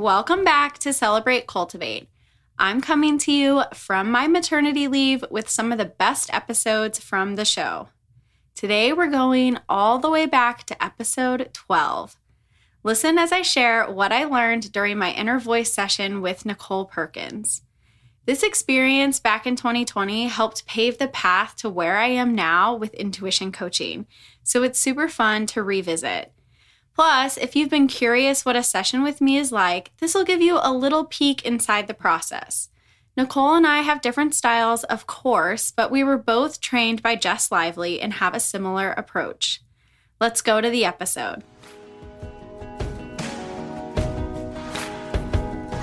Welcome back to Celebrate Cultivate. I'm coming to you from my maternity leave with some of the best episodes from the show. Today, we're going all the way back to episode 12. Listen as I share what I learned during my inner voice session with Nicole Perkins. This experience back in 2020 helped pave the path to where I am now with intuition coaching, so it's super fun to revisit. Plus, if you've been curious what a session with me is like, this will give you a little peek inside the process. Nicole and I have different styles, of course, but we were both trained by Jess Lively and have a similar approach. Let's go to the episode.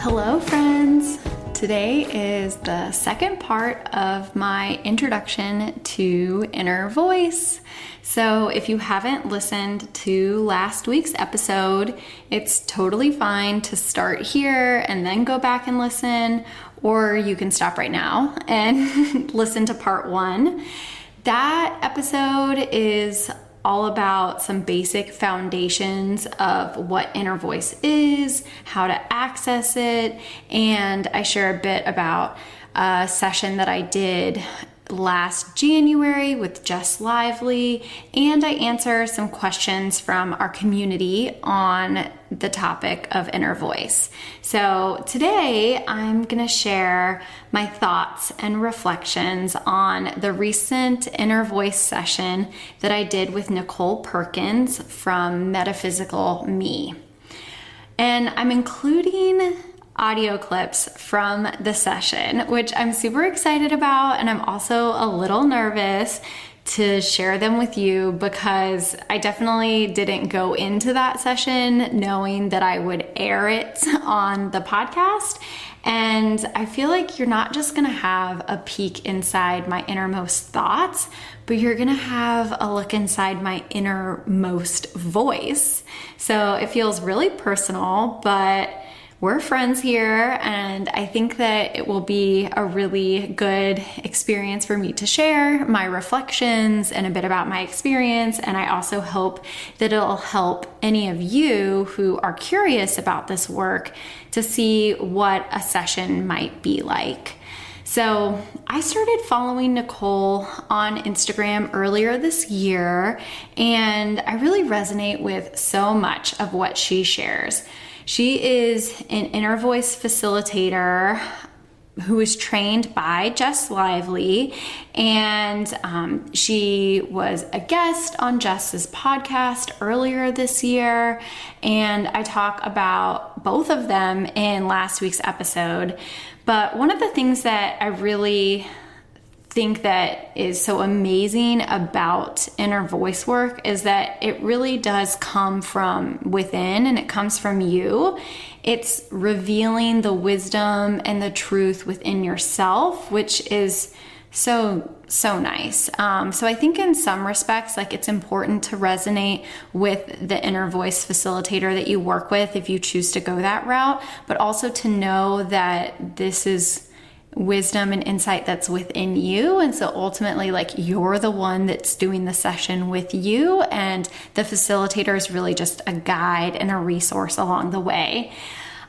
Hello, friends. Today is the second part of my introduction to inner voice. So, if you haven't listened to last week's episode, it's totally fine to start here and then go back and listen, or you can stop right now and listen to part one. That episode is all about some basic foundations of what inner voice is, how to access it, and I share a bit about a session that I did last January with Jess Lively, and I answer some questions from our community on the topic of inner voice. So today I'm going to share my thoughts and reflections on the recent inner voice session that I did with Nicole Perkins from Metaphysical Me. And I'm including audio clips from the session, which I'm super excited about. And I'm also a little nervous to share them with you because I definitely didn't go into that session knowing that I would air it on the podcast. And I feel like you're not just gonna have a peek inside my innermost thoughts, but you're gonna have a look inside my innermost voice. So it feels really personal, but we're friends here, and I think that it will be a really good experience for me to share my reflections and a bit about my experience. And I also hope that it'll help any of you who are curious about this work to see what a session might be like. So, I started following Nicole on Instagram earlier this year, and I really resonate with so much of what she shares. She is an inner voice facilitator who was trained by Jess Lively, and um, she was a guest on Jess's podcast earlier this year. And I talk about both of them in last week's episode. But one of the things that I really think that is so amazing about inner voice work is that it really does come from within and it comes from you. It's revealing the wisdom and the truth within yourself, which is so so nice um, so i think in some respects like it's important to resonate with the inner voice facilitator that you work with if you choose to go that route but also to know that this is wisdom and insight that's within you. And so ultimately, like you're the one that's doing the session with you, and the facilitator is really just a guide and a resource along the way.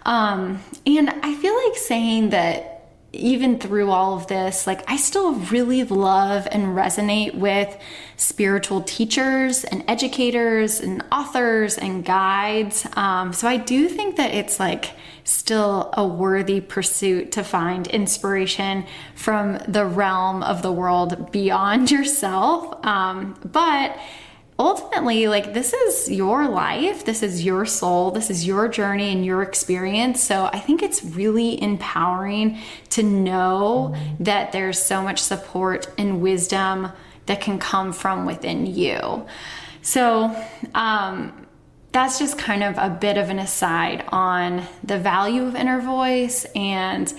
Um, and I feel like saying that even through all of this, like I still really love and resonate with spiritual teachers and educators and authors and guides. Um, so I do think that it's like still a worthy pursuit to find inspiration from the realm of the world beyond yourself. Um, but ultimately, like, this is your life, this is your soul, this is your journey and your experience. So I think it's really empowering to know that there's so much support and wisdom that can come from within you. So, um, that's just kind of a bit of an aside on the value of inner voice and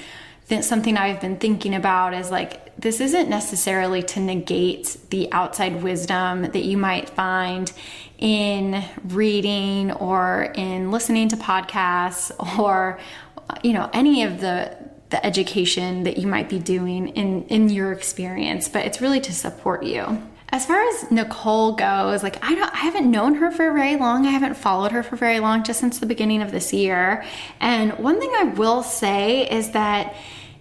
something I've been thinking about is like this isn't necessarily to negate the outside wisdom that you might find in reading or in listening to podcasts or you know any of the the education that you might be doing in in your experience but it's really to support you as far as Nicole goes, like I don't I haven't known her for very long. I haven't followed her for very long just since the beginning of this year. And one thing I will say is that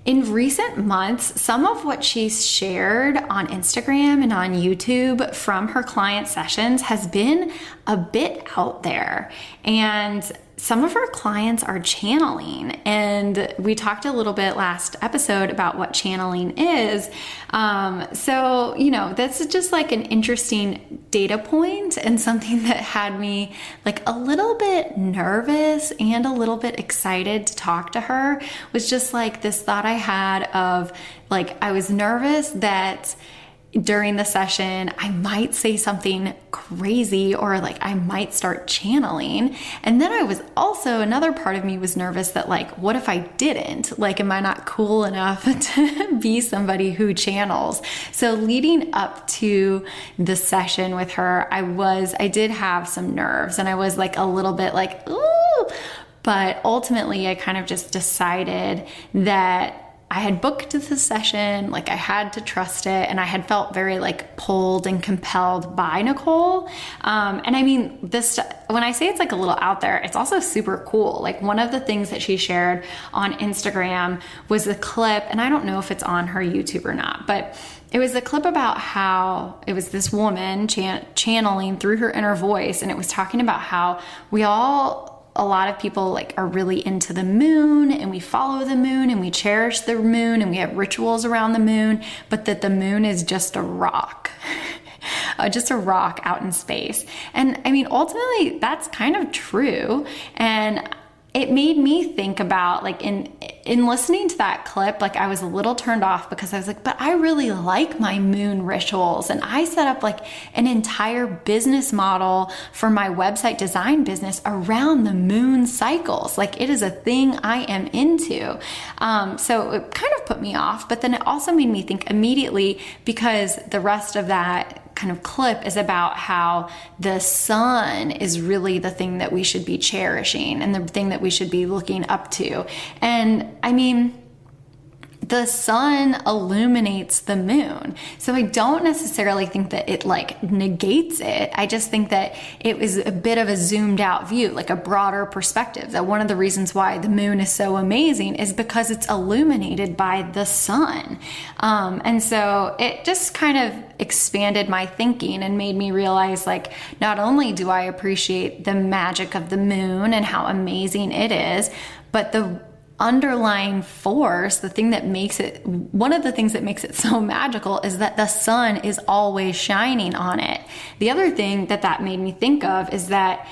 in recent months, some of what she's shared on Instagram and on YouTube from her client sessions has been a bit out there. And some of her clients are channeling. And we talked a little bit last episode about what channeling is. Um, so, you know, that's just like an interesting data point and something that had me like a little bit nervous and a little bit excited to talk to her was just like this thought I had of like, I was nervous that during the session, I might say something crazy or like I might start channeling. And then I was also, another part of me was nervous that, like, what if I didn't? Like, am I not cool enough to be somebody who channels? So, leading up to the session with her, I was, I did have some nerves and I was like a little bit like, ooh. But ultimately, I kind of just decided that I had booked the session, like I had to trust it, and I had felt very like pulled and compelled by Nicole. Um, and I mean, this when I say it's like a little out there, it's also super cool. Like one of the things that she shared on Instagram was a clip, and I don't know if it's on her YouTube or not, but it was a clip about how it was this woman chan- channeling through her inner voice, and it was talking about how we all a lot of people like are really into the moon and we follow the moon and we cherish the moon and we have rituals around the moon, but that the moon is just a rock. Uh, just a rock out in space. And I mean, ultimately, that's kind of true. And it made me think about like in in listening to that clip like i was a little turned off because i was like but i really like my moon rituals. And i set up like an entire business model for my website design business around the moon cycles. Like it is a thing i am into. Um, so it kind of put me off but then it also made me think immediately because the rest of that kind of clip is about how the sun is really the thing that we should be cherishing and the thing that we should be looking up to. And I mean, the sun illuminates the moon. So I don't necessarily think that it like negates it. I just think that it was a bit of a zoomed out view, like a broader perspective. That one of the reasons why the moon is so amazing is because it's illuminated by the sun. Um, and so it just kind of expanded my thinking and made me realize like, not only do I appreciate the magic of the moon and how amazing it is, but the underlying force, the thing that makes it, one of the things that makes it so magical is that the sun is always shining on it. The other thing that that made me think of is that,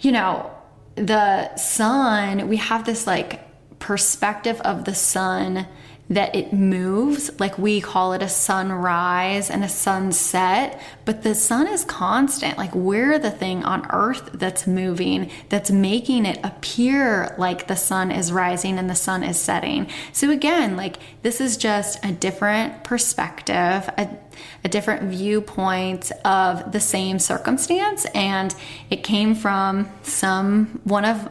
you know, the sun, we have this like perspective of the sun that it moves, like we call it a sunrise and a sunset, but the sun is constant. Like we're the thing on earth that's moving, that's making it appear like the sun is rising and the sun is setting. So again, like this is just a different perspective, a, a different viewpoint of the same circumstance. And it came from some, one of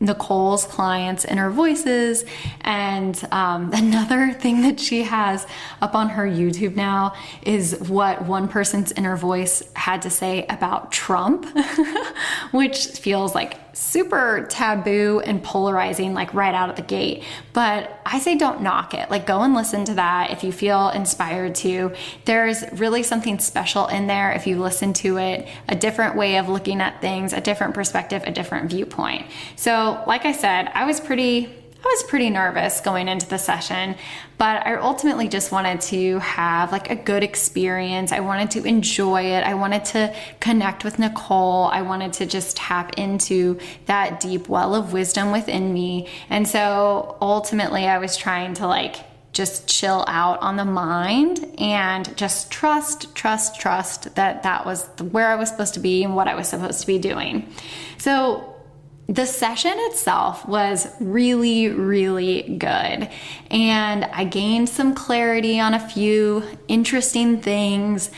Nicole's clients' inner voices. And um, another thing that she has up on her YouTube now is what one person's inner voice had to say about Trump, which feels like super taboo and polarizing, like right out of the gate. But I say don't knock it. Like go and listen to that if you feel inspired to. There's really something special in there if you listen to it, a different way of looking at things, a different perspective, a different viewpoint. So, like I said, I was pretty I was pretty nervous going into the session, but I ultimately just wanted to have like a good experience. I wanted to enjoy it. I wanted to connect with Nicole. I wanted to just tap into that deep well of wisdom within me. And so ultimately I was trying to like just chill out on the mind and just trust, trust, trust that that was where I was supposed to be and what I was supposed to be doing. So, the session itself was really, really good. And I gained some clarity on a few interesting things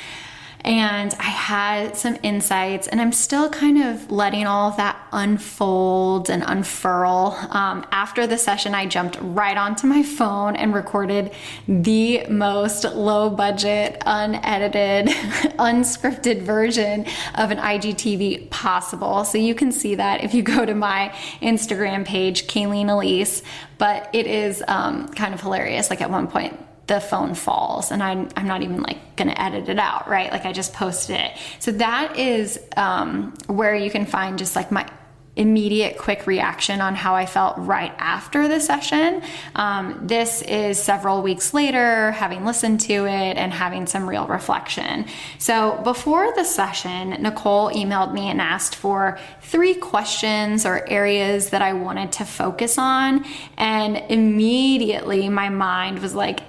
and I had some insights, and I'm still kind of letting all of that unfold and unfurl. Um, after the session, I jumped right onto my phone and recorded the most low budget, unedited, unscripted version of an IGTV possible. So you can see that if you go to my Instagram page, Kayleen Elise. But it is um, kind of hilarious. Like at one point, the phone falls and I'm, I'm not even like gonna edit it out, right? Like I just posted it. So that is um, where you can find just like my immediate quick reaction on how I felt right after the session. Um, this is several weeks later, having listened to it and having some real reflection. So before the session, Nicole emailed me and asked for three questions or areas that I wanted to focus on. And immediately my mind was like,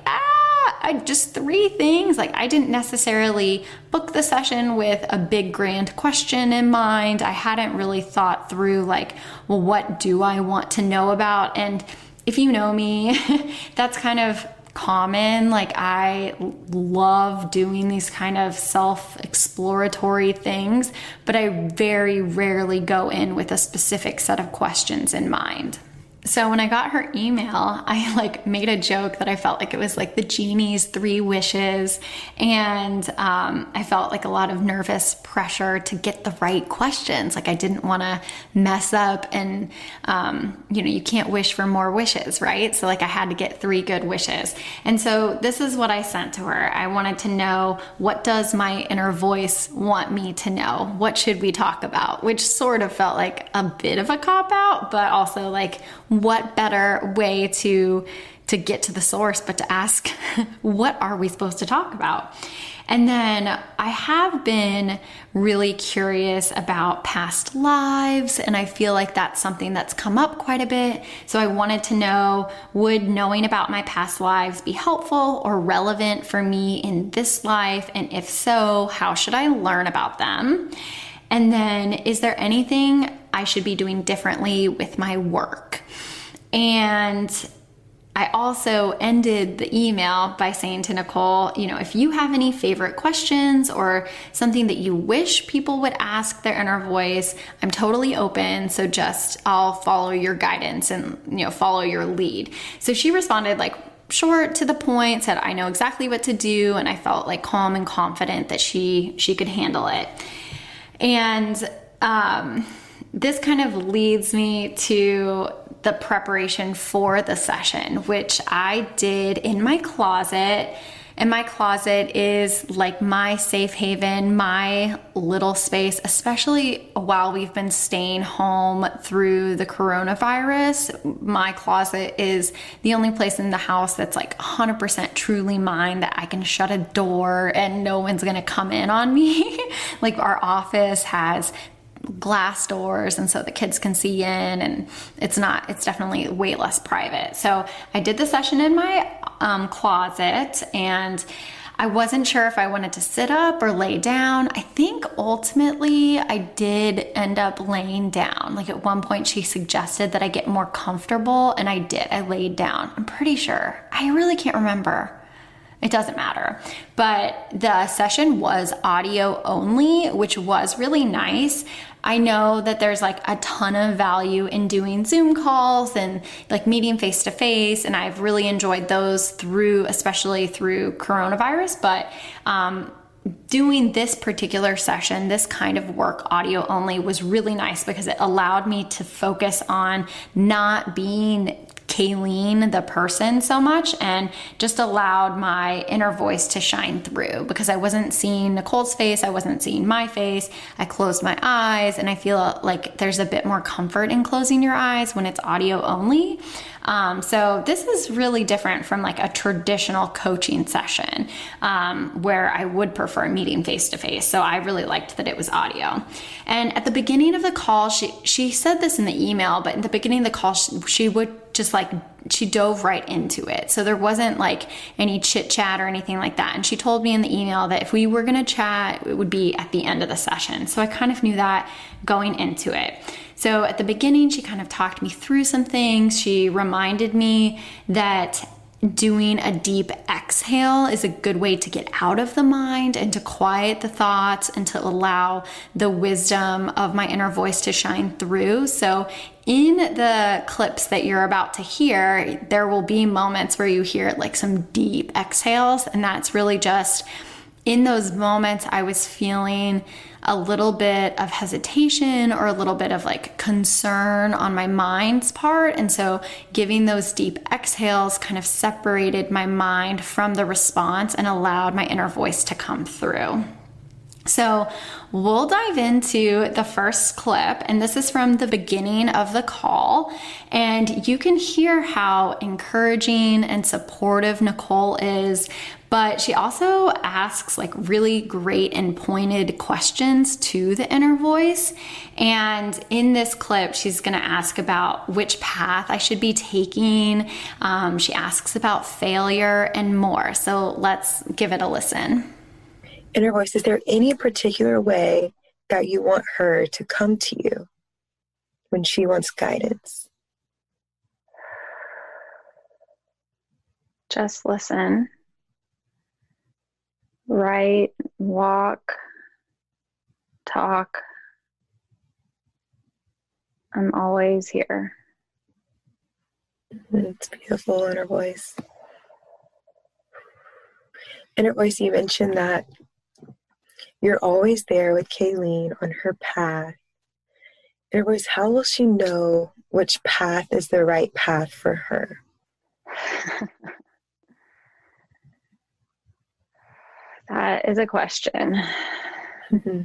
I, just three things. Like, I didn't necessarily book the session with a big grand question in mind. I hadn't really thought through, like, well, what do I want to know about? And if you know me, that's kind of common. Like, I love doing these kind of self exploratory things, but I very rarely go in with a specific set of questions in mind. So when I got her email, I like made a joke that I felt like it was like the genie's three wishes, and um, I felt like a lot of nervous pressure to get the right questions. Like I didn't want to mess up, and um, you know you can't wish for more wishes, right? So like I had to get three good wishes, and so this is what I sent to her. I wanted to know what does my inner voice want me to know? What should we talk about? Which sort of felt like a bit of a cop out, but also like what better way to to get to the source but to ask what are we supposed to talk about and then I have been really curious about past lives, and I feel like that's something that's come up quite a bit. So I wanted to know would knowing about my past lives be helpful or relevant for me in this life? And if so, how should I learn about them? And then, is there anything I should be doing differently with my work? And I also ended the email by saying to Nicole, you know, if you have any favorite questions or something that you wish people would ask their inner voice, I'm totally open. So just I'll follow your guidance and, you know, follow your lead. So she responded like, short to the point said i know exactly what to do and i felt like calm and confident that she she could handle it and um, this kind of leads me to the preparation for the session, which I did in my closet. And my closet is like my safe haven, my little space, especially while we've been staying home through the coronavirus. My closet is the only place in the house that's like 100% truly mine that I can shut a door and no one's gonna come in on me. like our office has glass doors and so the kids can see in and it's not it's definitely way less private. So i did the session in my um, closet and i wasn't sure if i wanted to sit up or lay down. I think ultimately i did end up laying down. Like at one point she suggested that i get more comfortable and i did. I laid down. I'm pretty sure. I really can't remember. It doesn't matter. But the session was audio only, which was really nice. I know that there's like a ton of value in doing Zoom calls and like meeting face to face, and I've really enjoyed those through, especially through coronavirus. But um, doing this particular session, this kind of work audio only, was really nice because it allowed me to focus on not being Kayleen, the person, so much and just allowed my inner voice to shine through because I wasn't seeing Nicole's face, I wasn't seeing my face. I closed my eyes, and I feel like there's a bit more comfort in closing your eyes when it's audio only. Um, so this is really different from like a traditional coaching session um, where I would prefer meeting face to face. So I really liked that it was audio. And at the beginning of the call, she she said this in the email, but in the beginning of the call, she, she would just like she dove right into it. So there wasn't like any chit chat or anything like that. And she told me in the email that if we were going to chat, it would be at the end of the session. So I kind of knew that going into it. So at the beginning, she kind of talked me through some things. She reminded me that doing a deep exhale is a good way to get out of the mind and to quiet the thoughts and to allow the wisdom of my inner voice to shine through. So, in the clips that you're about to hear, there will be moments where you hear like some deep exhales, and that's really just in those moments, I was feeling a little bit of hesitation or a little bit of like concern on my mind's part. And so giving those deep exhales kind of separated my mind from the response and allowed my inner voice to come through. So, we'll dive into the first clip, and this is from the beginning of the call. And you can hear how encouraging and supportive Nicole is, but she also asks like really great and pointed questions to the inner voice. And in this clip, she's to ask about which path I should be taking. Um, she asks about failure and more. So let's give it a listen. Inner voice, is there any particular way that you want her to come to you when she wants guidance? Just listen write, walk, talk. I'm always here. Mm-hmm. It's beautiful inner voice. Inner voice, you mentioned that you're always there with Kayleen on her path. Inner voice, how will she know which path is the right path for her? That is a question. Mm-hmm.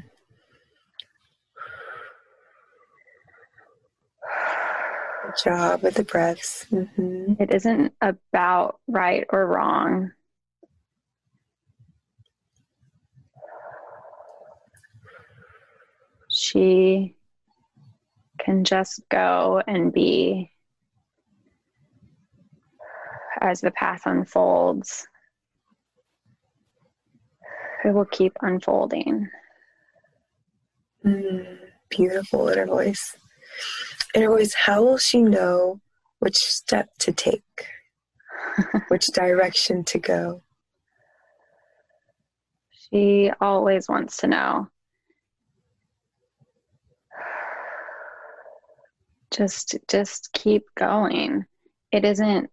Good job with the breaths. Mm-hmm. It isn't about right or wrong. She can just go and be as the path unfolds it will keep unfolding. Mm, beautiful inner voice. Inner voice, how will she know which step to take? which direction to go? She always wants to know. Just just keep going. It isn't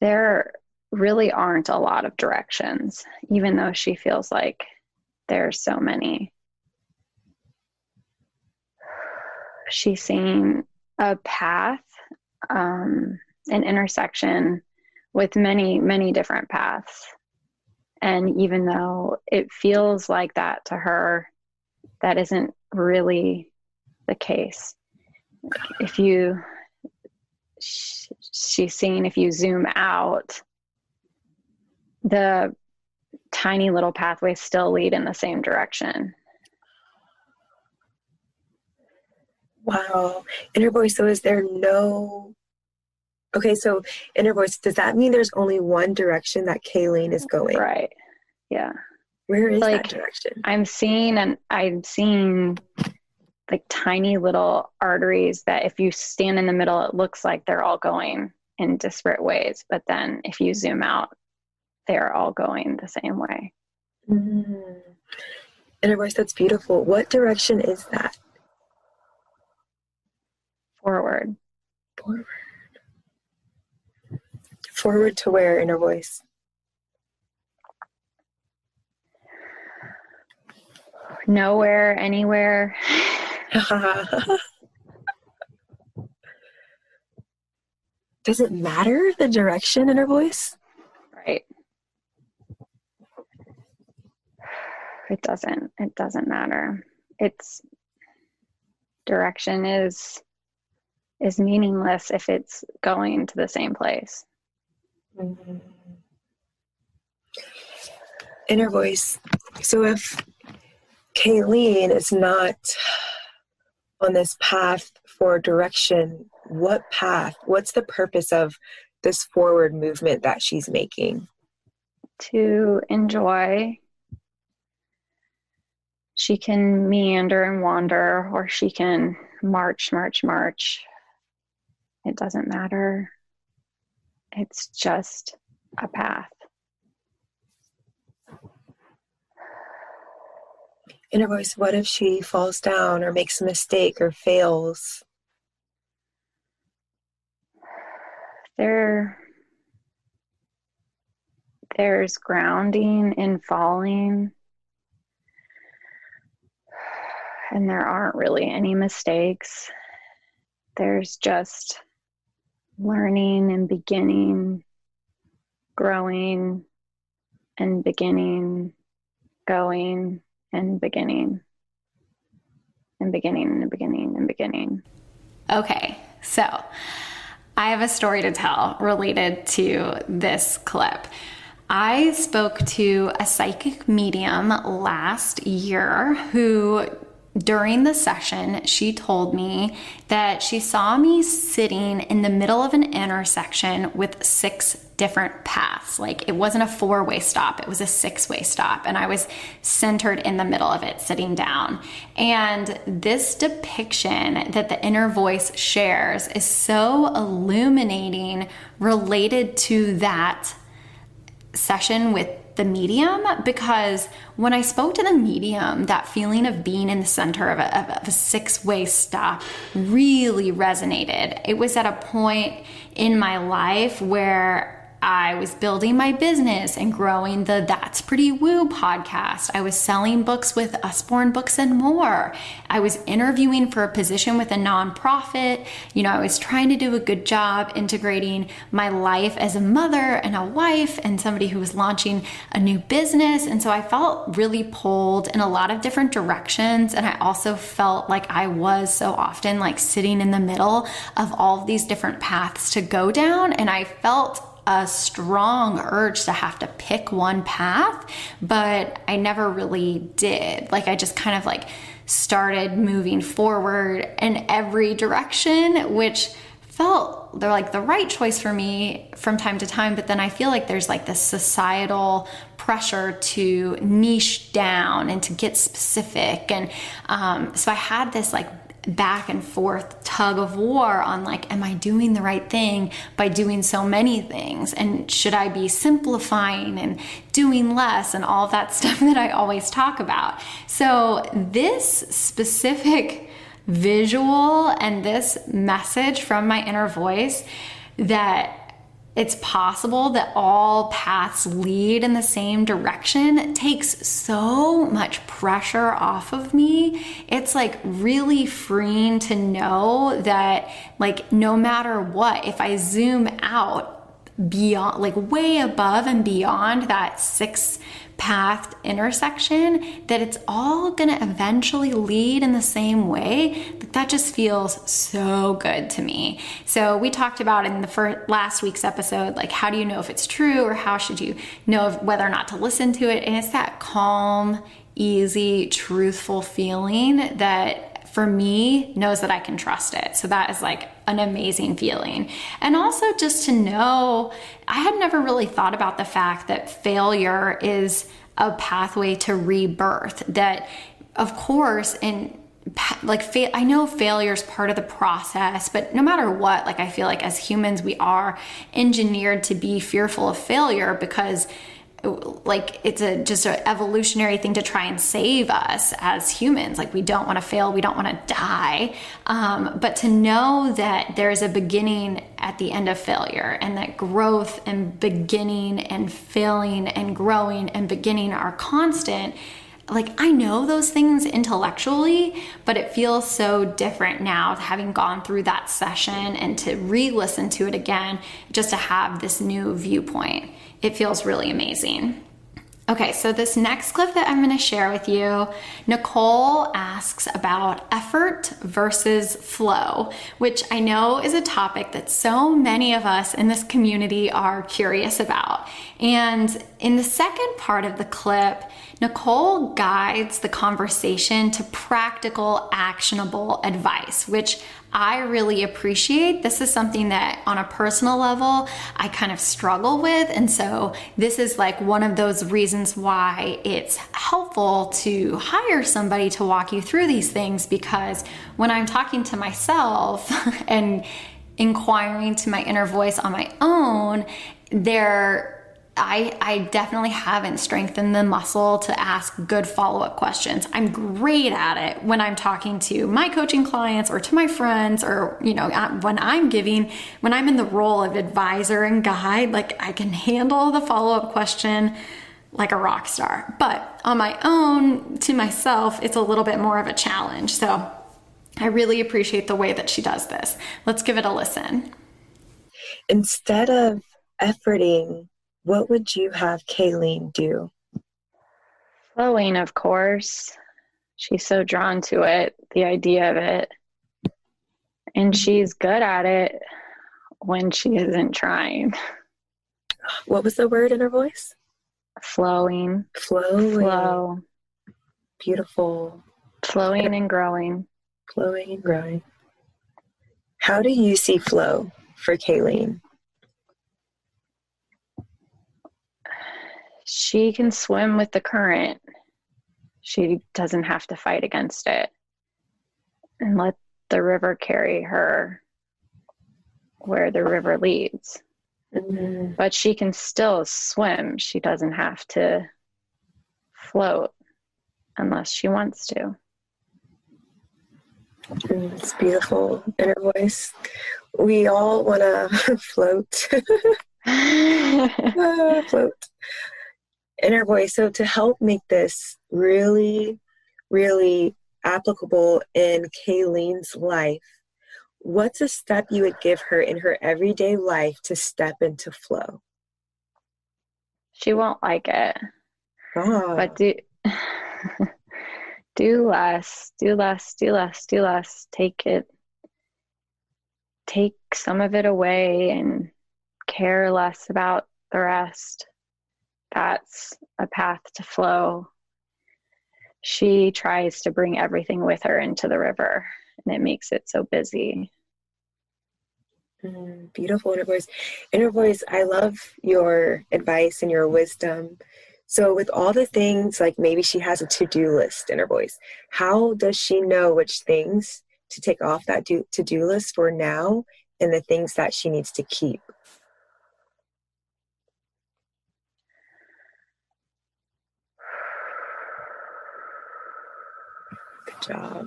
there really aren't a lot of directions, even though she feels like there's so many. She's seeing a path, um, an intersection with many, many different paths. And even though it feels like that to her, that isn't really the case. If you she's seeing if you zoom out, the tiny little pathways still lead in the same direction. Wow. Inner voice, so is there no Okay, so inner voice, does that mean there's only one direction that Kayleen is going? Right. Yeah. Where is like, that direction? I'm seeing and I'm seeing like tiny little arteries that if you stand in the middle, it looks like they're all going in disparate ways. But then if you zoom out, they're all going the same way. Mm. Inner voice, that's beautiful. What direction is that? Forward. Forward. Forward to where, inner voice? Nowhere, anywhere. Does it matter the direction inner voice? Right. It doesn't. It doesn't matter. It's direction is is meaningless if it's going to the same place. Mm-hmm. Inner voice. So if Kayleen is not on this path for direction, what path, what's the purpose of this forward movement that she's making? To enjoy. She can meander and wander, or she can march, march, march. It doesn't matter. It's just a path. Inner voice, what if she falls down or makes a mistake or fails? There, there's grounding in falling, and there aren't really any mistakes. There's just learning and beginning, growing and beginning, going and beginning and beginning and beginning and beginning. Okay, so I have a story to tell related to this clip. I spoke to a psychic medium last year who during the session, she told me that she saw me sitting in the middle of an intersection with six different paths. Like it wasn't a four way stop, it was a six way stop. And I was centered in the middle of it, sitting down. And this depiction that the inner voice shares is so illuminating related to that session with the medium because when I spoke to the medium, that feeling of being in the center of a, a six way stop really resonated. It was at a point in my life where I was building my business and growing the That's Pretty Woo podcast. I was selling books with Usborne Books and more. I was interviewing for a position with a nonprofit. You know, I was trying to do a good job integrating my life as a mother and a wife and somebody who was launching a new business. And so I felt really pulled in a lot of different directions. And I also felt like I was so often like sitting in the middle of all of these different paths to go down. And I felt a strong urge to have to pick one path, but I never really did. Like I just kind of like started moving forward in every direction, which felt they're like the right choice for me from time to time but then i feel like there's like this societal pressure to niche down and to get specific and um, so i had this like back and forth tug of war on like am i doing the right thing by doing so many things? And should i be simplifying and doing less and all that stuff that i always talk about? So this specific visual and this message from my inner voice that it's possible that all paths lead in the same direction takes so much pressure off of me. It's like really freeing to know that, like, no matter what, if I zoom out beyond, like, way above and beyond that six path intersection that it's all going to eventually lead in the same way that just feels so good to me. So we talked about in the first last week's episode like how do you know if it's true or how should you know whether or not to listen to it? And it's that calm easy truthful feeling that for me knows that I can trust it. So that is like an amazing feeling. And also just to know, I had never really thought about the fact that failure is a pathway to rebirth. That, of course, in like fa- I know failure is part of the process, but no matter what, like I feel like as humans we are engineered to be fearful of failure because like it's a just an evolutionary thing to try and save us as humans. Like we don't want to fail we don't want to die. Um, but to know that there is a beginning at the end of failure and that growth and beginning and failing and growing and beginning are constant like I know those things intellectually, but it feels so different now having gone through that session and to re listen to it again, just to have this new viewpoint it feels really amazing. Okay, so this next clip that I'm going to share with you, Nicole asks about effort versus flow, which I know is a topic that so many of us in this community are curious about. And in the second part of the clip, Nicole guides the conversation to practical, actionable advice, which I really appreciate. This is something that on a personal level I kind of struggle with. And so this is like one of those reasons why it's helpful to hire somebody to walk you through these things because when I'm talking to myself and inquiring to my inner voice on my own, there I, I definitely haven't strengthened the muscle to ask good follow up questions. I'm great at it when I'm talking to my coaching clients or to my friends, or, you know, when I'm giving, when I'm in the role of advisor and guide, like I can handle the follow up question like a rock star. But on my own, to myself, it's a little bit more of a challenge. So I really appreciate the way that she does this. Let's give it a listen. Instead of efforting what would you have Kayleen do? Flowing, of course. She's so drawn to it, the idea of it. And she's good at it when she isn't trying. What was the word inner voice? Flowing. Flowing. Flow. Beautiful. Flowing and growing. Flowing and growing. How do you see flow for Kayleen? She can swim with the current. She doesn't have to fight against it and let the river carry her where the river leads. Mm-hmm. But she can still swim. She doesn't have to float unless she wants to. It's beautiful inner voice. We all want to float. float inner voice. So to help make this really, really applicable in Kayleen's life, what's a step you would give her in her everyday life to step into flow? She won't like it. Ah. But do do less, do less, do less, do less. Take it take some of it away and care less about the rest that's a path to flow. She tries to bring everything with her into the river, and it makes it so busy. Mm, beautiful inner voice. Inner voice, I love your advice and your wisdom. So, with all the things, like maybe she has a to do list, inner voice, how does she know which things to take off that to do list for now and the things that she needs to keep? Job.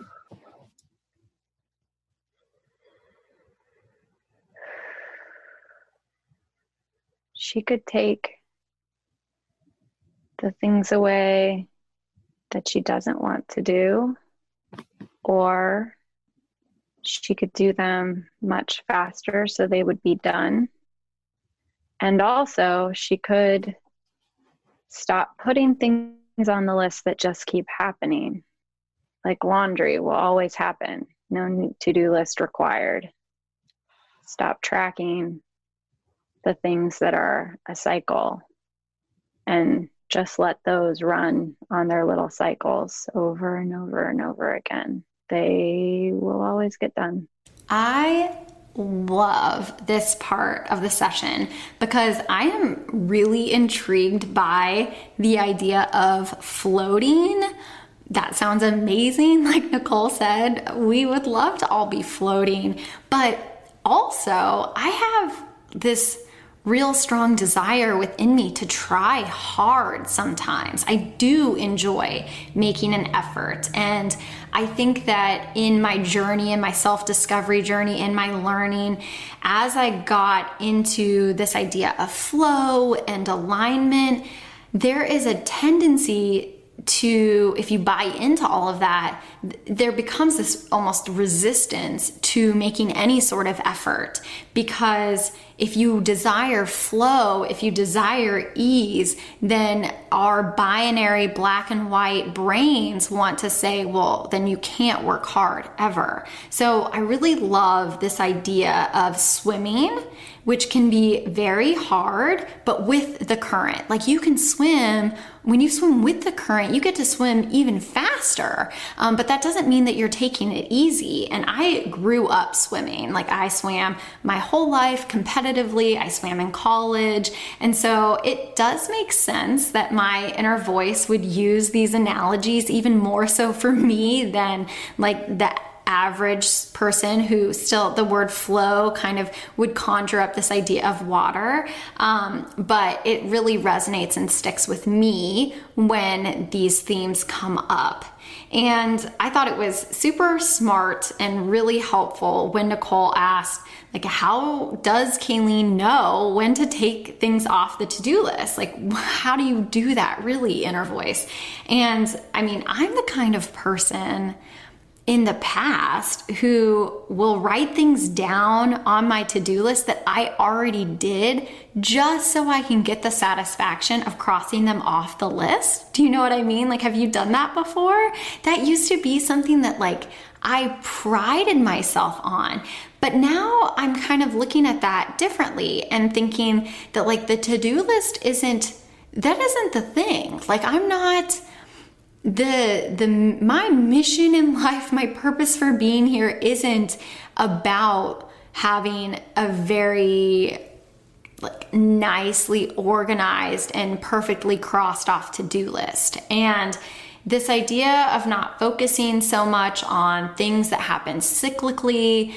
She could take the things away that she doesn't want to do, or she could do them much faster so they would be done. And also, she could stop putting things on the list that just keep happening like laundry will always happen. No to do list required. Stop tracking the things that are a cycle and just let those run on their little cycles over and over and over again. They will always get done. I love this part of the session because I am really intrigued by the idea of floating that sounds amazing. Like Nicole said, we would love to all be floating. But also, I have this real strong desire within me to try hard sometimes. I do enjoy making an effort. And I think that in my journey, in my self discovery journey, in my learning, as I got into this idea of flow and alignment, there is a tendency to if you buy into all of that there becomes this almost resistance to making any sort of effort because if you desire flow, if you desire ease, then our binary black and white brains want to say, well, then you can't work hard ever. So I really love this idea of swimming which can be very hard, but with the current. Like you can swim, when you swim with the current, you get to swim even faster. Um, but that doesn't mean that you're taking it easy. And I grew up swimming. Like I swam my whole life competitively, I swam in college. And so it does make sense that my inner voice would use these analogies even more so for me than like that average person who still the word flow kind of would conjure up this idea of water. Um, but it really resonates and sticks with me when these themes come up. And i thought it was super smart and really helpful when nicole asked like how does kaileen know when to take things off the to-do list? Like how do you do that really inner voice? And i mean i'm the kind of person in the past who will write things down on my to do list that I already did just so I can get the satisfaction of crossing them off the list. Do you know what I mean? Like, have you done that before? That used to be something that, like, I prided myself on. But now I'm kind of looking at that differently and thinking that, like, the to do list isn't, that isn't the thing. Like, I'm not the the my mission in life my purpose for being here isn't about having a very like nicely organized and perfectly crossed off to-do list. And this idea of not focusing so much on things that happen cyclically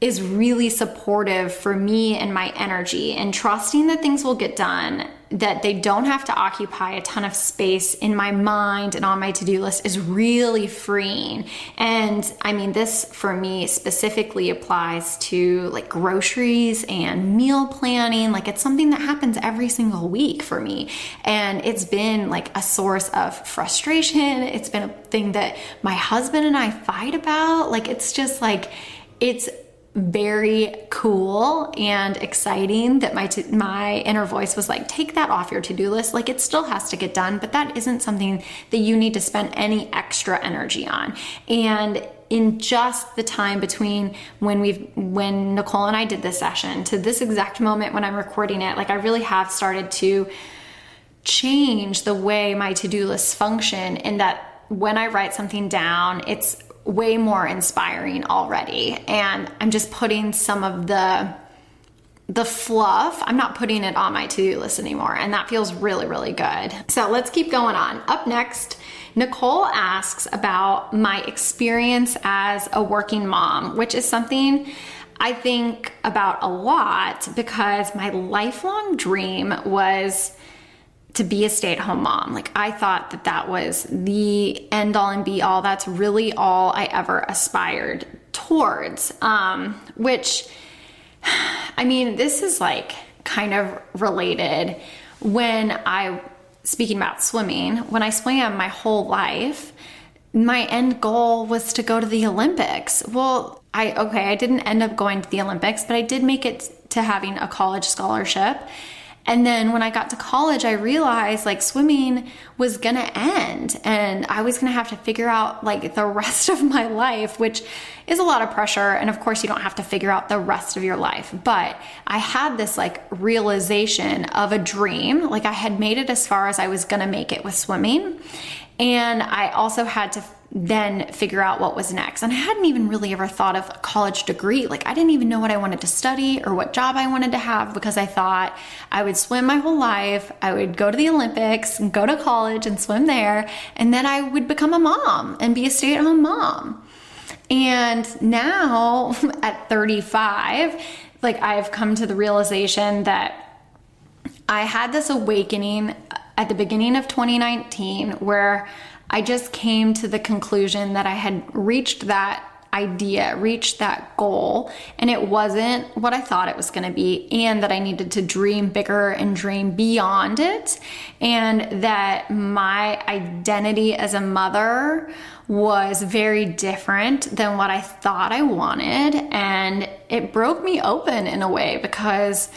is really supportive for me and my energy. And trusting that things will get done that they don't have to occupy a ton of space in my mind and on my to-do list is really freeing. And i mean this for me specifically applies to like groceries and meal planning. Like it's something that happens every single week for me. And it's been like a source of frustration. It's been a thing that my husband and i fight about. Like it's just like it's very cool and exciting that my t- my inner voice was like take that off your to-do list. Like it still has to get done but that isn't something that you need to spend any extra energy on. And in just the time between when we've when Nicole and I did this session to this exact moment when I'm recording it like I really have started to change the way my to-do lists function in that when I write something down it's way more inspiring already. And I'm just putting some of the the fluff, I'm not putting it on my to-do list anymore. And that feels really, really good. So let's keep going on. Up next, Nicole asks about my experience as a working mom, which is something I think about a lot because my lifelong dream was to be a stay at home mom. Like, I thought that that was the end all and be all. That's really all I ever aspired towards. Um, which, I mean, this is like kind of related. When I, speaking about swimming, when I swam my whole life, my end goal was to go to the Olympics. Well, I, okay, I didn't end up going to the Olympics, but I did make it to having a college scholarship. And then when I got to college, I realized like swimming was gonna end and I was gonna have to figure out like the rest of my life, which is a lot of pressure. And of course, you don't have to figure out the rest of your life. But I had this like realization of a dream. Like I had made it as far as I was gonna make it with swimming. And I also had to then figure out what was next. And I hadn't even really ever thought of a college degree. Like, I didn't even know what I wanted to study or what job I wanted to have because I thought I would swim my whole life. I would go to the Olympics, go to college and swim there. And then I would become a mom and be a stay at home mom. And now at 35, like, I've come to the realization that I had this awakening at the beginning of 2019 where I just came to the conclusion that I had reached that idea, reached that goal, and it wasn't what I thought it was going to be, and that I needed to dream bigger and dream beyond it, and that my identity as a mother was very different than what I thought I wanted, and it broke me open in a way because.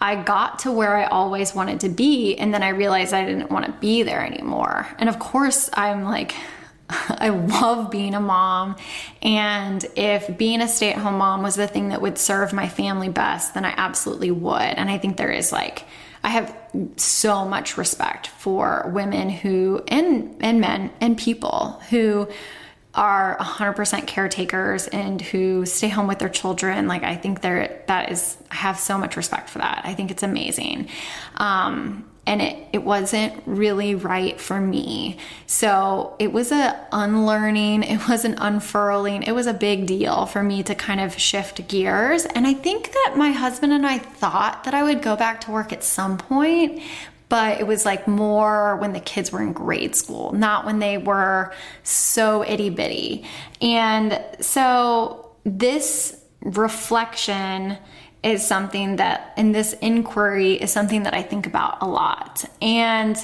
I got to where I always wanted to be, and then I realized I didn't want to be there anymore. And of course, I'm like, I love being a mom. And if being a stay at home mom was the thing that would serve my family best, then I absolutely would. And I think there is like, I have so much respect for women who, and, and men and people who are 100% caretakers and who stay home with their children like i think there that is i have so much respect for that i think it's amazing um, and it, it wasn't really right for me. So it was a unlearning, it was an unfurling, it was a big deal for me to kind of shift gears. And I think that my husband and I thought that I would go back to work at some point, but it was like more when the kids were in grade school, not when they were so itty bitty. And so this reflection is something that, in this inquiry, is something that I think about a lot. And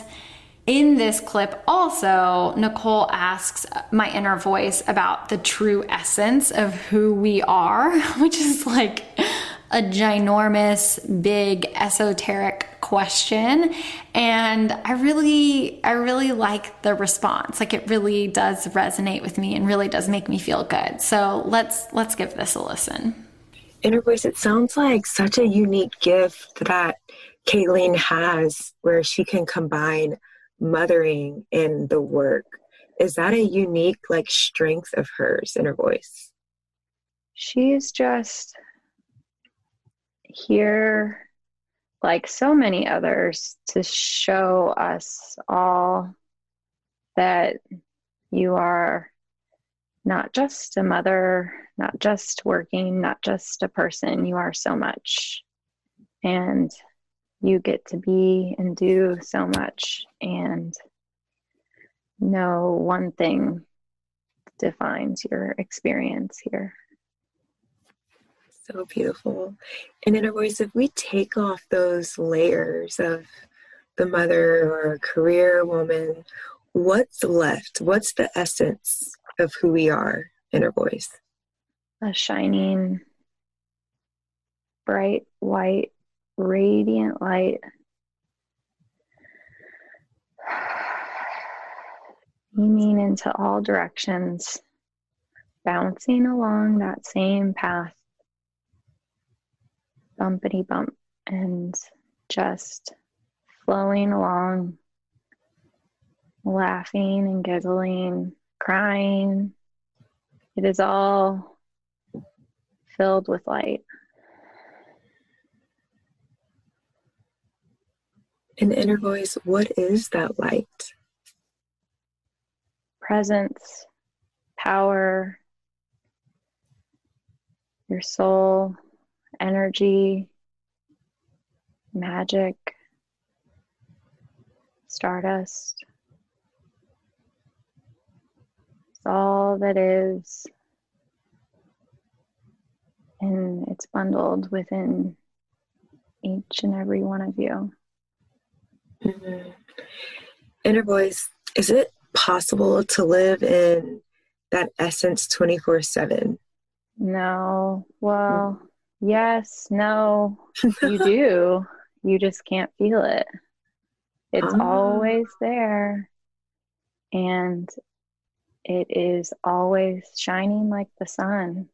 in this clip, also, Nicole asks my inner voice about the true essence of who we are, which is like a ginormous, big, esoteric question. And I really, I really like the response. Like it really does resonate with me and really does make me feel good. So let's let's give this a listen. Inner voice, it sounds like such a unique gift that Kaileen has where she can combine mothering and the work. Is that a unique like strength of hers, inner voice? She's just here like so many others to show us all that you are not just a mother, not just working, not just a person. You are so much. And you get to be and do so much. And no one thing defines your experience here. So beautiful. And inner voice, if we take off those layers of the mother or career woman, what's left? What's the essence of who we are, inner voice? A shining, bright, white, radiant light. Beaming into all directions, bouncing along that same path, bumpity bump, and just flowing along, laughing and giggling, crying. It is all filled with light. An inner voice, what is that light? Presence, power, your soul, energy, magic, stardust. It's all that is. And it's bundled within each and every one of you. Mm-hmm. Inner voice, is it possible to live in that essence 24 7? No. Well, yes, no, you do. You just can't feel it. It's oh. always there. And it is always shining like the sun.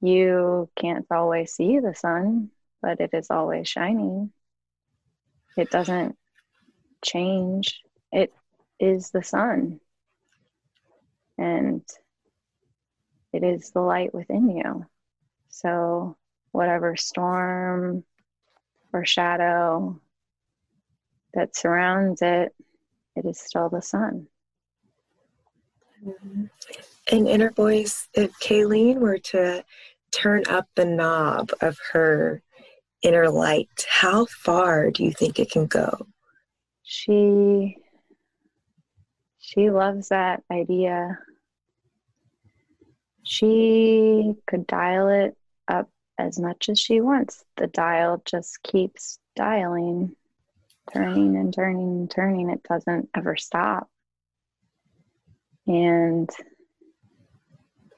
You can't always see the sun, but it is always shining. It doesn't change. It is the sun. And it is the light within you. So, whatever storm or shadow that surrounds it, it is still the sun. An inner voice, if Kaileen were to turn up the knob of her inner light, how far do you think it can go? She she loves that idea. she could dial it up as much as she wants. The dial just keeps dialing, turning and turning and turning. It doesn't ever stop. And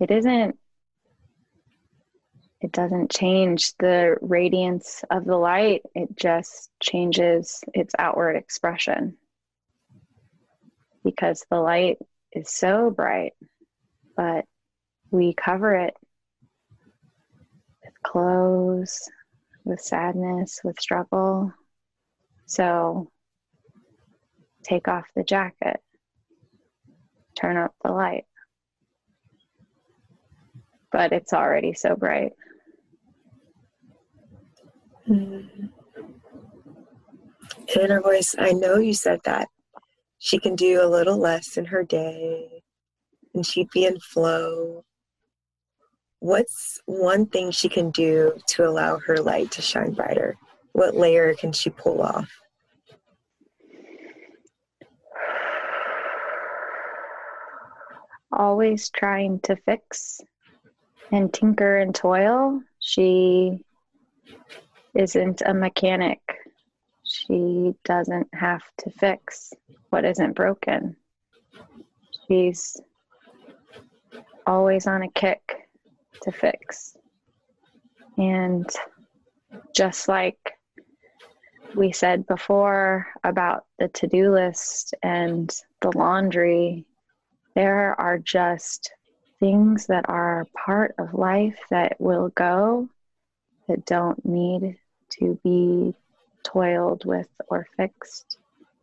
it isn't, it doesn't change the radiance of the light, it just changes its outward expression. Because the light is so bright, but we cover it clothes, with sadness, with struggle. So take off the jacket, turn up the light. But it's already so bright. Mm-hmm. Inner voice, I know you said that. She can do a little less in her day and she'd be in flow what's one thing she can do to allow her light to shine brighter? What layer can she pull off? Always trying to fix and tinker and toil. She isn't a mechanic. She doesn't have to fix what isn't broken. She's always on a kick to fix. And just like we said before about the to do list and the laundry, there are just things that are part of life that will go that don't need to be toiled with or fixed.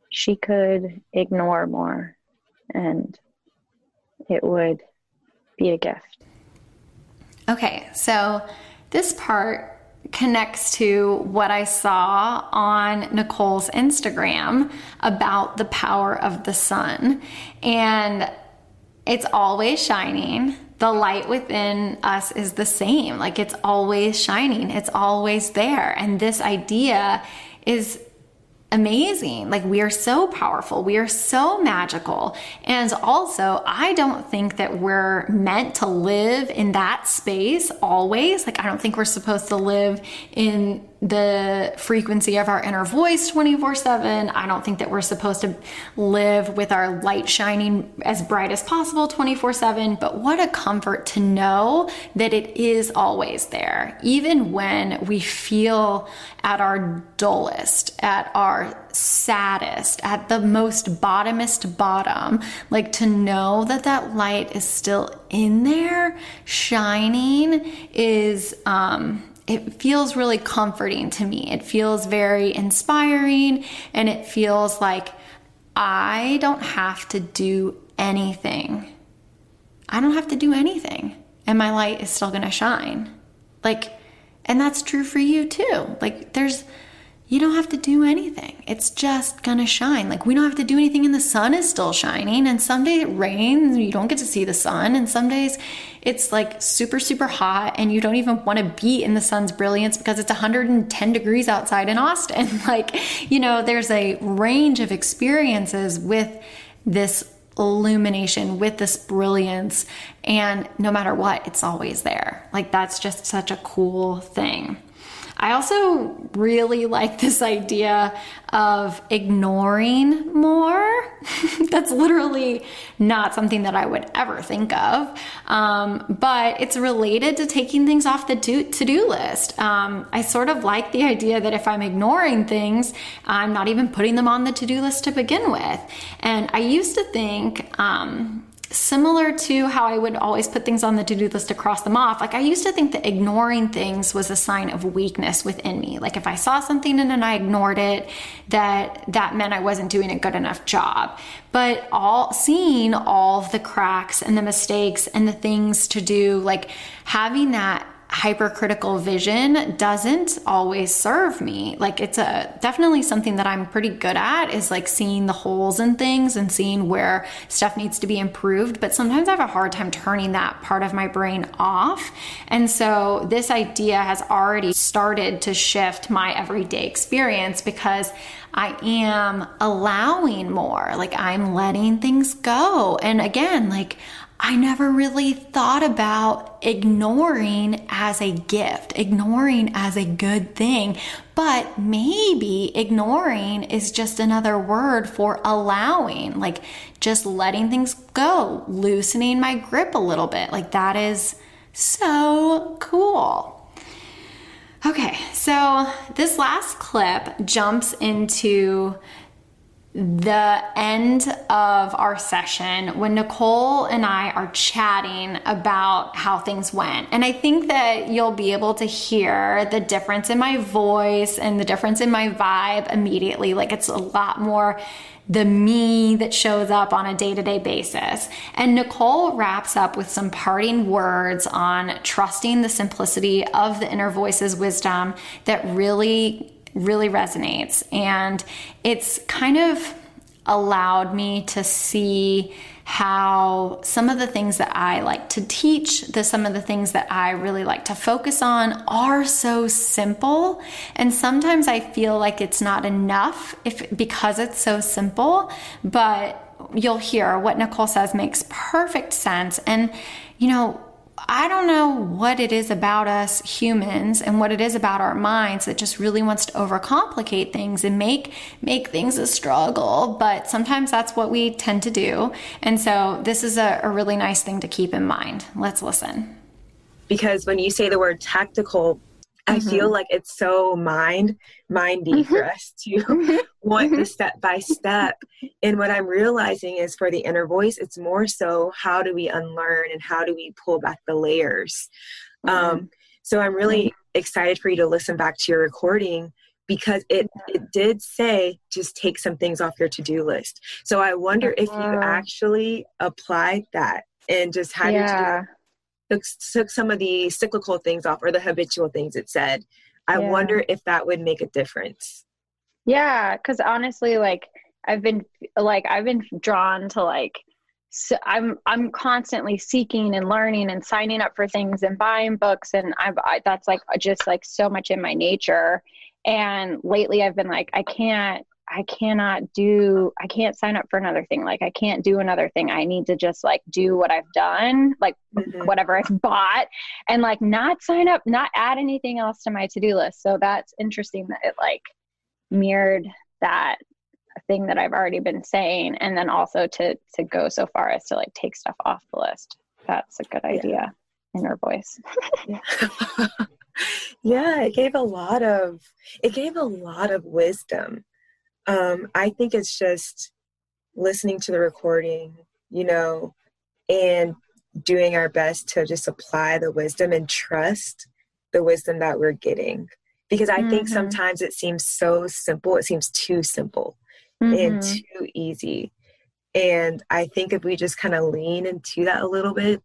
She could ignore more and it would be a gift. Okay, so this part connects to what I saw on Nicole's Instagram about the power of the sun. And it's always shining. The light within us is the same. Like it's always shining, it's always there. And this idea is amazing. Like we are so powerful. We are so magical. And also, I don't think that we're meant to live in that space always. Like I don't think we're supposed to live in the frequency of our inner voice 24 7. I don't think that we're supposed to live with our light shining as bright as possible 24 7. But what a comfort to know that it is always there, even when we feel at our dullest, at our saddest, at the most bottomest bottom. Like to know that that light is still in there, shining, is, um, it feels really comforting to me. It feels very inspiring and it feels like I don't have to do anything. I don't have to do anything and my light is still going to shine. Like, and that's true for you too. Like, there's, you don't have to do anything. It's just gonna shine. Like we don't have to do anything and the sun is still shining. And some days it rains, you don't get to see the sun. And some days it's like super, super hot and you don't even want to be in the sun's brilliance because it's 110 degrees outside in Austin. like, you know, there's a range of experiences with this illumination, with this brilliance. And no matter what, it's always there. Like that's just such a cool thing. I also really like this idea of ignoring more. That's literally not something that I would ever think of, um, but it's related to taking things off the to do list. Um, I sort of like the idea that if I'm ignoring things, I'm not even putting them on the to do list to begin with. And I used to think, um, similar to how I would always put things on the to do list to cross them off. Like I used to think that ignoring things was a sign of weakness within me. Like if I saw something and then I ignored it, that that meant I wasn't doing a good enough job. But all seeing all the cracks and the mistakes and the things to do, like having that hypercritical vision doesn't always serve me. Like it's a definitely something that I'm pretty good at is like seeing the holes in things and seeing where stuff needs to be improved, but sometimes I have a hard time turning that part of my brain off. And so this idea has already started to shift my everyday experience because I am allowing more. Like I'm letting things go. And again, like I never really thought about ignoring as a gift, ignoring as a good thing. But maybe ignoring is just another word for allowing, like just letting things go, loosening my grip a little bit. Like that is so cool. Okay, so this last clip jumps into the end of our session when Nicole and I are chatting about how things went. And I think that you'll be able to hear the difference in my voice and the difference in my vibe immediately. Like it's a lot more the me that shows up on a day to day basis. And Nicole wraps up with some parting words on trusting the simplicity of the inner voice's wisdom that really really resonates. And it's kind of allowed me to see how some of the things that I like to teach, the some of the things that I really like to focus on are so simple. And sometimes I feel like it's not enough if because it's so simple, but you'll hear what Nicole says makes perfect sense. And you know, I don't know what it is about us humans and what it is about our minds that just really wants to overcomplicate things and make make things a struggle, but sometimes that's what we tend to do. And so this is a, a really nice thing to keep in mind. Let's listen. Because when you say the word tactical, I mm-hmm. feel like it's so mind mindy mm-hmm. for us to want the step by step. And what I'm realizing is for the inner voice, it's more so how do we unlearn and how do we pull back the layers. Mm-hmm. Um, so I'm really mm-hmm. excited for you to listen back to your recording because it it did say just take some things off your to-do list. So I wonder if you actually applied that and just had yeah. your took, took some of the cyclical things off or the habitual things it said. I yeah. wonder if that would make a difference. Yeah because honestly like i've been like i've been drawn to like so i'm i'm constantly seeking and learning and signing up for things and buying books and i've I, that's like just like so much in my nature. And lately i've been like i can't I cannot do, I can't sign up for another thing. Like, I can't do another thing. I need to just like do what I've done, like mm-hmm. whatever I've bought, and like not sign up, not add anything else to my to do list. So that's interesting that it like mirrored that thing that I've already been saying. And then also to, to go so far as to like take stuff off the list. That's a good idea. Yeah. Inner voice. yeah. yeah, it gave a lot of, it gave a lot of wisdom um, I think it's just listening to the recording, you know, and doing our best to just apply the wisdom and trust the wisdom that we're getting. Because I mm-hmm. think sometimes it seems so simple, it seems too simple mm-hmm. and too easy. And I think if we just kind of lean into that a little bit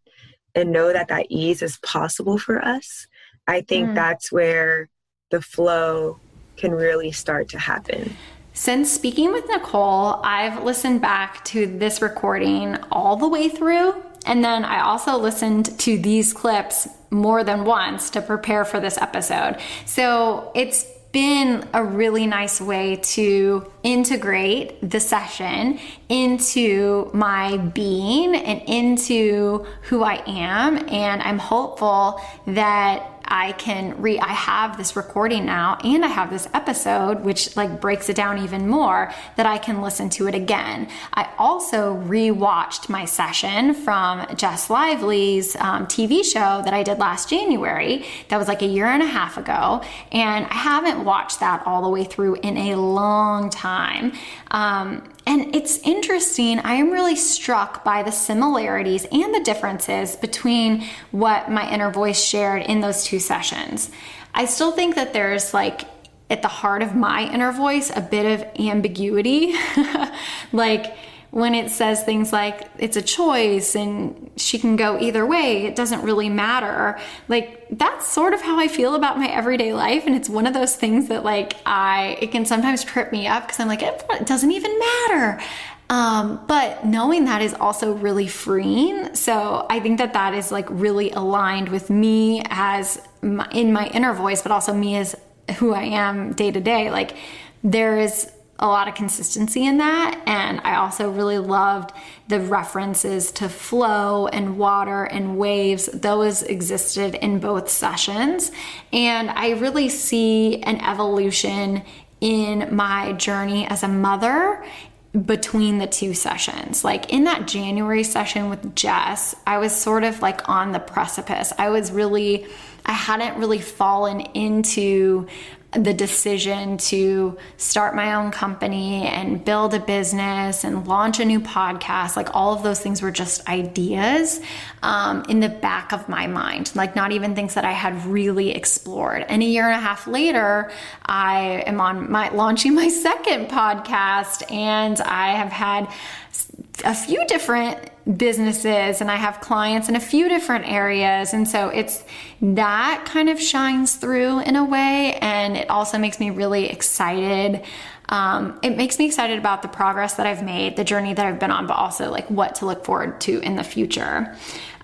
and know that that ease is possible for us, I think mm. that's where the flow can really start to happen. Since speaking with Nicole, I've listened back to this recording all the way through. And then I also listened to these clips more than once to prepare for this episode. So it's been a really nice way to integrate the session into my being and into who I am. And I'm hopeful that I can re I have this recording now and I have this episode which like breaks it down even more that I can listen to it again. I also rewatched my session from Jess Lively's um, TV show that I did last January. That was like a year and a half ago, and I haven't watched that all the way through in a long time. Um, and it's interesting, I am really struck by the similarities and the differences between what my inner voice shared in those two sessions. I still think that there's like at the heart of my inner voice a bit of ambiguity. like, when it says things like it's a choice and she can go either way, it doesn't really matter. Like that's sort of how I feel about my everyday life. And it's one of those things that like I, it can sometimes trip me up because I'm like, it, doesn't even matter. Um, but knowing that is also really freeing. So I think that that is like really aligned with me as my, in my inner voice, but also me as who I am day to day. Like there is a lot of consistency in that. And I also really loved the references to flow and water and waves. Those existed in both sessions. And I really see an evolution in my journey as a mother between the two sessions. Like in that January session with Jess, I was sort of like on the precipice. I was really, I hadn't really fallen into the decision to start my own company and build a business and launch a new podcast like all of those things were just ideas um, in the back of my mind like not even things that i had really explored. And a year and a half later i am on my launching my second podcast and i have had a few different businesses and I have clients in a few different areas. And so it's that kind of shines through in a way. And it also makes me really excited. Um, it makes me excited about the progress that I've made, the journey that I've been on, but also like what to look forward to in the future.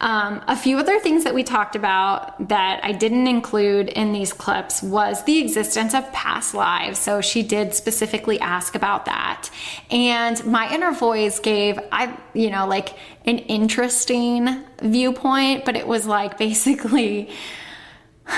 Um, a few other things that we talked about that I didn't include in these clips was the existence of past lives. So she did specifically ask about that. And my inner voice gave, I, you know, like an interesting viewpoint, but it was like basically,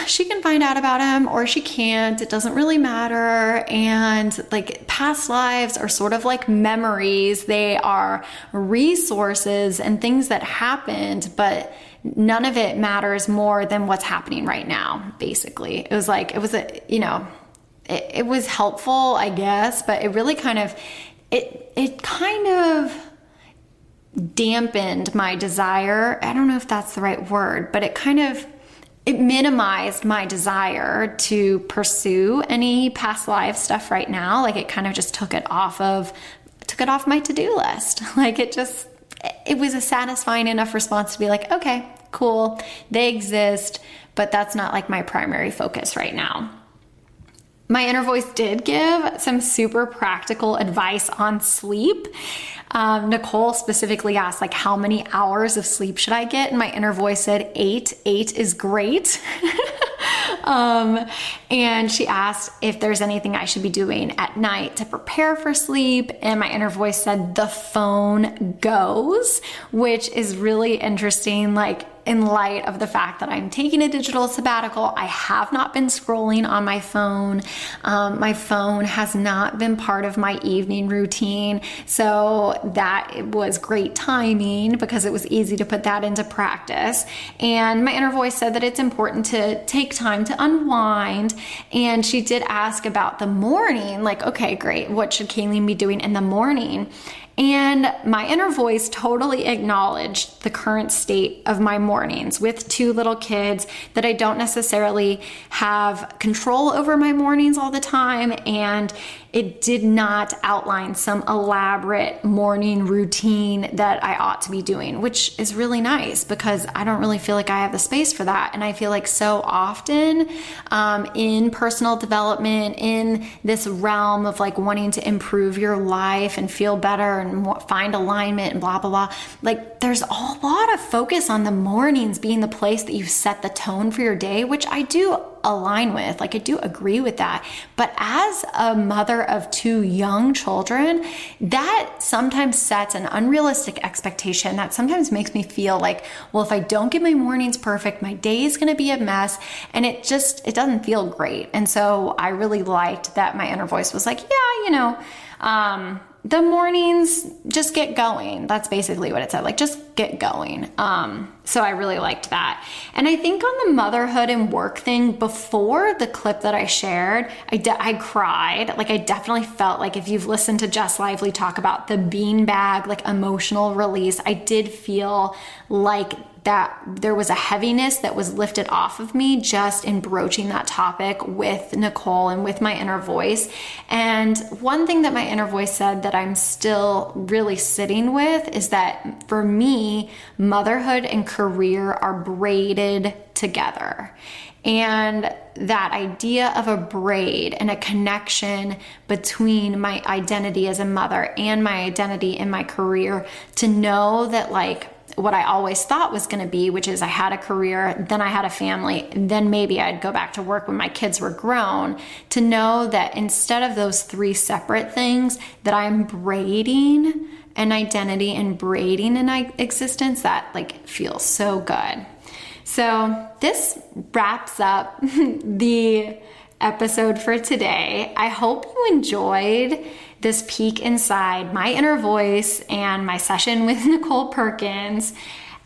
she can find out about him or she can't. It doesn't really matter. And like past lives are sort of like memories, they are resources and things that happened, but none of it matters more than what's happening right now, basically. It was like, it was a, you know, it, it was helpful, I guess, but it really kind of, it, it kind of, dampened my desire. I don't know if that's the right word, but it kind of it minimized my desire to pursue any past life stuff right now. Like it kind of just took it off of took it off my to-do list. Like it just it was a satisfying enough response to be like, okay, cool. They exist, but that's not like my primary focus right now. My inner voice did give some super practical advice on sleep. Um, Nicole specifically asked, like, how many hours of sleep should I get? And my inner voice said, eight. Eight is great. um, and she asked if there's anything I should be doing at night to prepare for sleep. And my inner voice said, the phone goes, which is really interesting. Like, in light of the fact that I'm taking a digital sabbatical. I have not been scrolling on my phone. Um, my phone has not been part of my evening routine. So that was great timing because it was easy to put that into practice. And my inner voice said that it's important to take time to unwind. And she did ask about the morning like, okay, great. What should Kaileen be doing in the morning? And my inner voice totally acknowledged the current state of my mornings with two little kids that I don't necessarily have control over my mornings all the time. And it did not outline some elaborate morning routine that I ought to be doing, which is really nice because I don't really feel like I have the space for that. And I feel like so often um, in personal development, in this realm of like wanting to improve your life and feel better and find alignment and blah, blah, blah, like there's a lot of focus on the mornings being the place that you set the tone for your day, which I do align with. Like, I do agree with that. But as a mother of two young children, that sometimes sets an unrealistic expectation that sometimes makes me feel like, well, if I don't get my mornings perfect, my day is going to be a mess. And it just, it doesn't feel great. And so I really liked that my inner voice was like, yeah, you know, um, the mornings just get going. That's basically what it said like just get going. Um, so i really liked that. And i think on the motherhood and work thing before the clip that i shared i, de- I cried. Like i definitely felt like if you've listened to jess lively talk about the beanbag like emotional release i did feel like that there was a heaviness that was lifted off of me just in broaching that topic with Nicole and with my inner voice. And one thing that my inner voice said that I'm still really sitting with is that for me, motherhood and career are braided together. And that idea of a braid and a connection between my identity as a mother and my identity in my career to know that, like, what I always thought was going to be, which is I had a career, then I had a family, then maybe I'd go back to work when my kids were grown, to know that instead of those three separate things, that I'm braiding an identity and braiding an existence that like feels so good. So this wraps up the episode for today. I hope you enjoyed this peek inside my inner voice and my session with Nicole Perkins.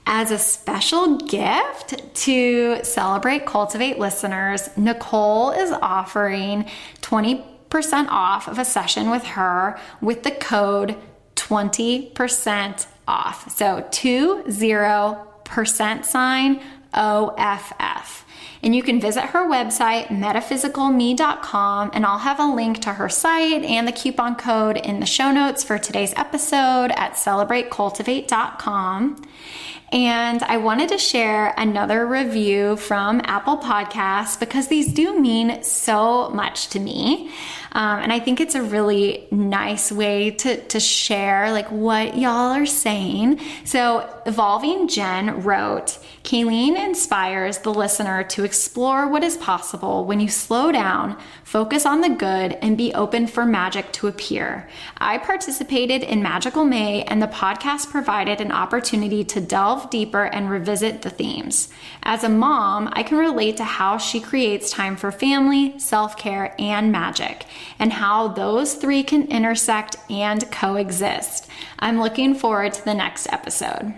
As a special gift to celebrate Cultivate listeners, Nicole is offering 20% off of a session with her with the code 20% off. So 20% sign OFF. And you can visit her website, metaphysicalme.com, and I'll have a link to her site and the coupon code in the show notes for today's episode at celebratecultivate.com. And I wanted to share another review from Apple Podcasts because these do mean so much to me. Um, and I think it's a really nice way to, to share like what y'all are saying. So Evolving Jen wrote, Kaileen inspires the listener to explore what is possible when you slow down, focus on the good, and be open for magic to appear. I participated in Magical May, and the podcast provided an opportunity to delve deeper and revisit the themes. As a mom, I can relate to how she creates time for family, self care, and magic, and how those three can intersect and coexist. I'm looking forward to the next episode.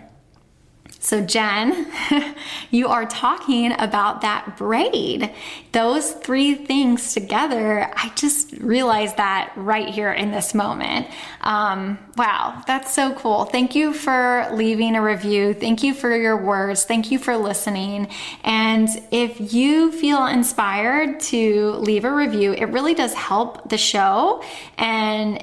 So, Jen, you are talking about that braid. Those three things together, I just realized that right here in this moment. Um, wow, that's so cool. Thank you for leaving a review. Thank you for your words. Thank you for listening. And if you feel inspired to leave a review, it really does help the show and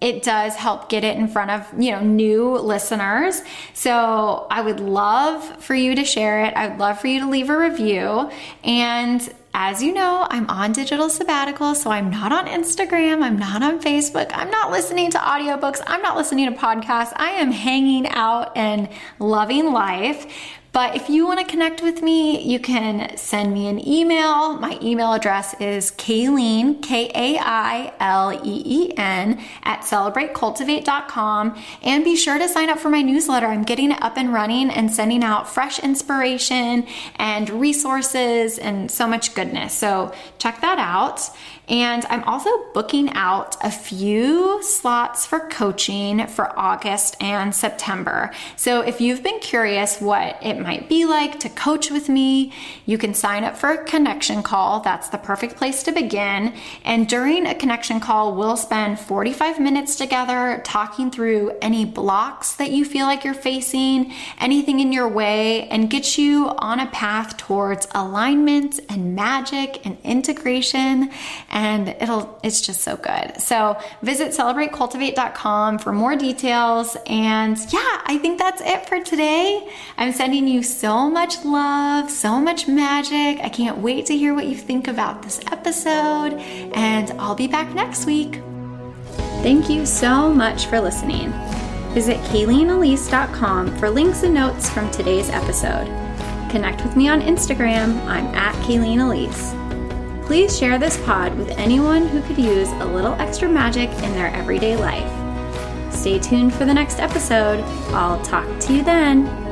it does help get it in front of you know new listeners. So i would love for you to share it. I would love for you to leave a review. And as you know, I'm on digital sabbatical, so I'm not on Instagram, I'm not on Facebook, I'm not listening to audiobooks, I'm not listening to podcasts. I am hanging out and loving life. But if you want to connect with me, you can send me an email. My email address is Kaileen, K A I L E E N, at celebratecultivate.com. And be sure to sign up for my newsletter. I'm getting it up and running and sending out fresh inspiration and resources and so much goodness. So check that out. And I'm also booking out a few slots for coaching for August and September. So if you've been curious what it might be like to coach with me, you can sign up for a connection call. That's the perfect place to begin. And during a connection call, we'll spend 45 minutes together talking through any blocks that you feel like you're facing, anything in your way, and get you on a path towards alignment and magic and integration and it'll it's just so good. So visit celebratecultivate.com for more details. And yeah, I think that's it for today. I'm sending you so much love, so much magic. I can't wait to hear what you think about this episode, and I'll be back next week. Thank you so much for listening. Visit KaileenElise.com for links and notes from today's episode. Connect with me on Instagram. I'm at Kaileen Elise. Please share this pod with anyone who could use a little extra magic in their everyday life. Stay tuned for the next episode. I'll talk to you then.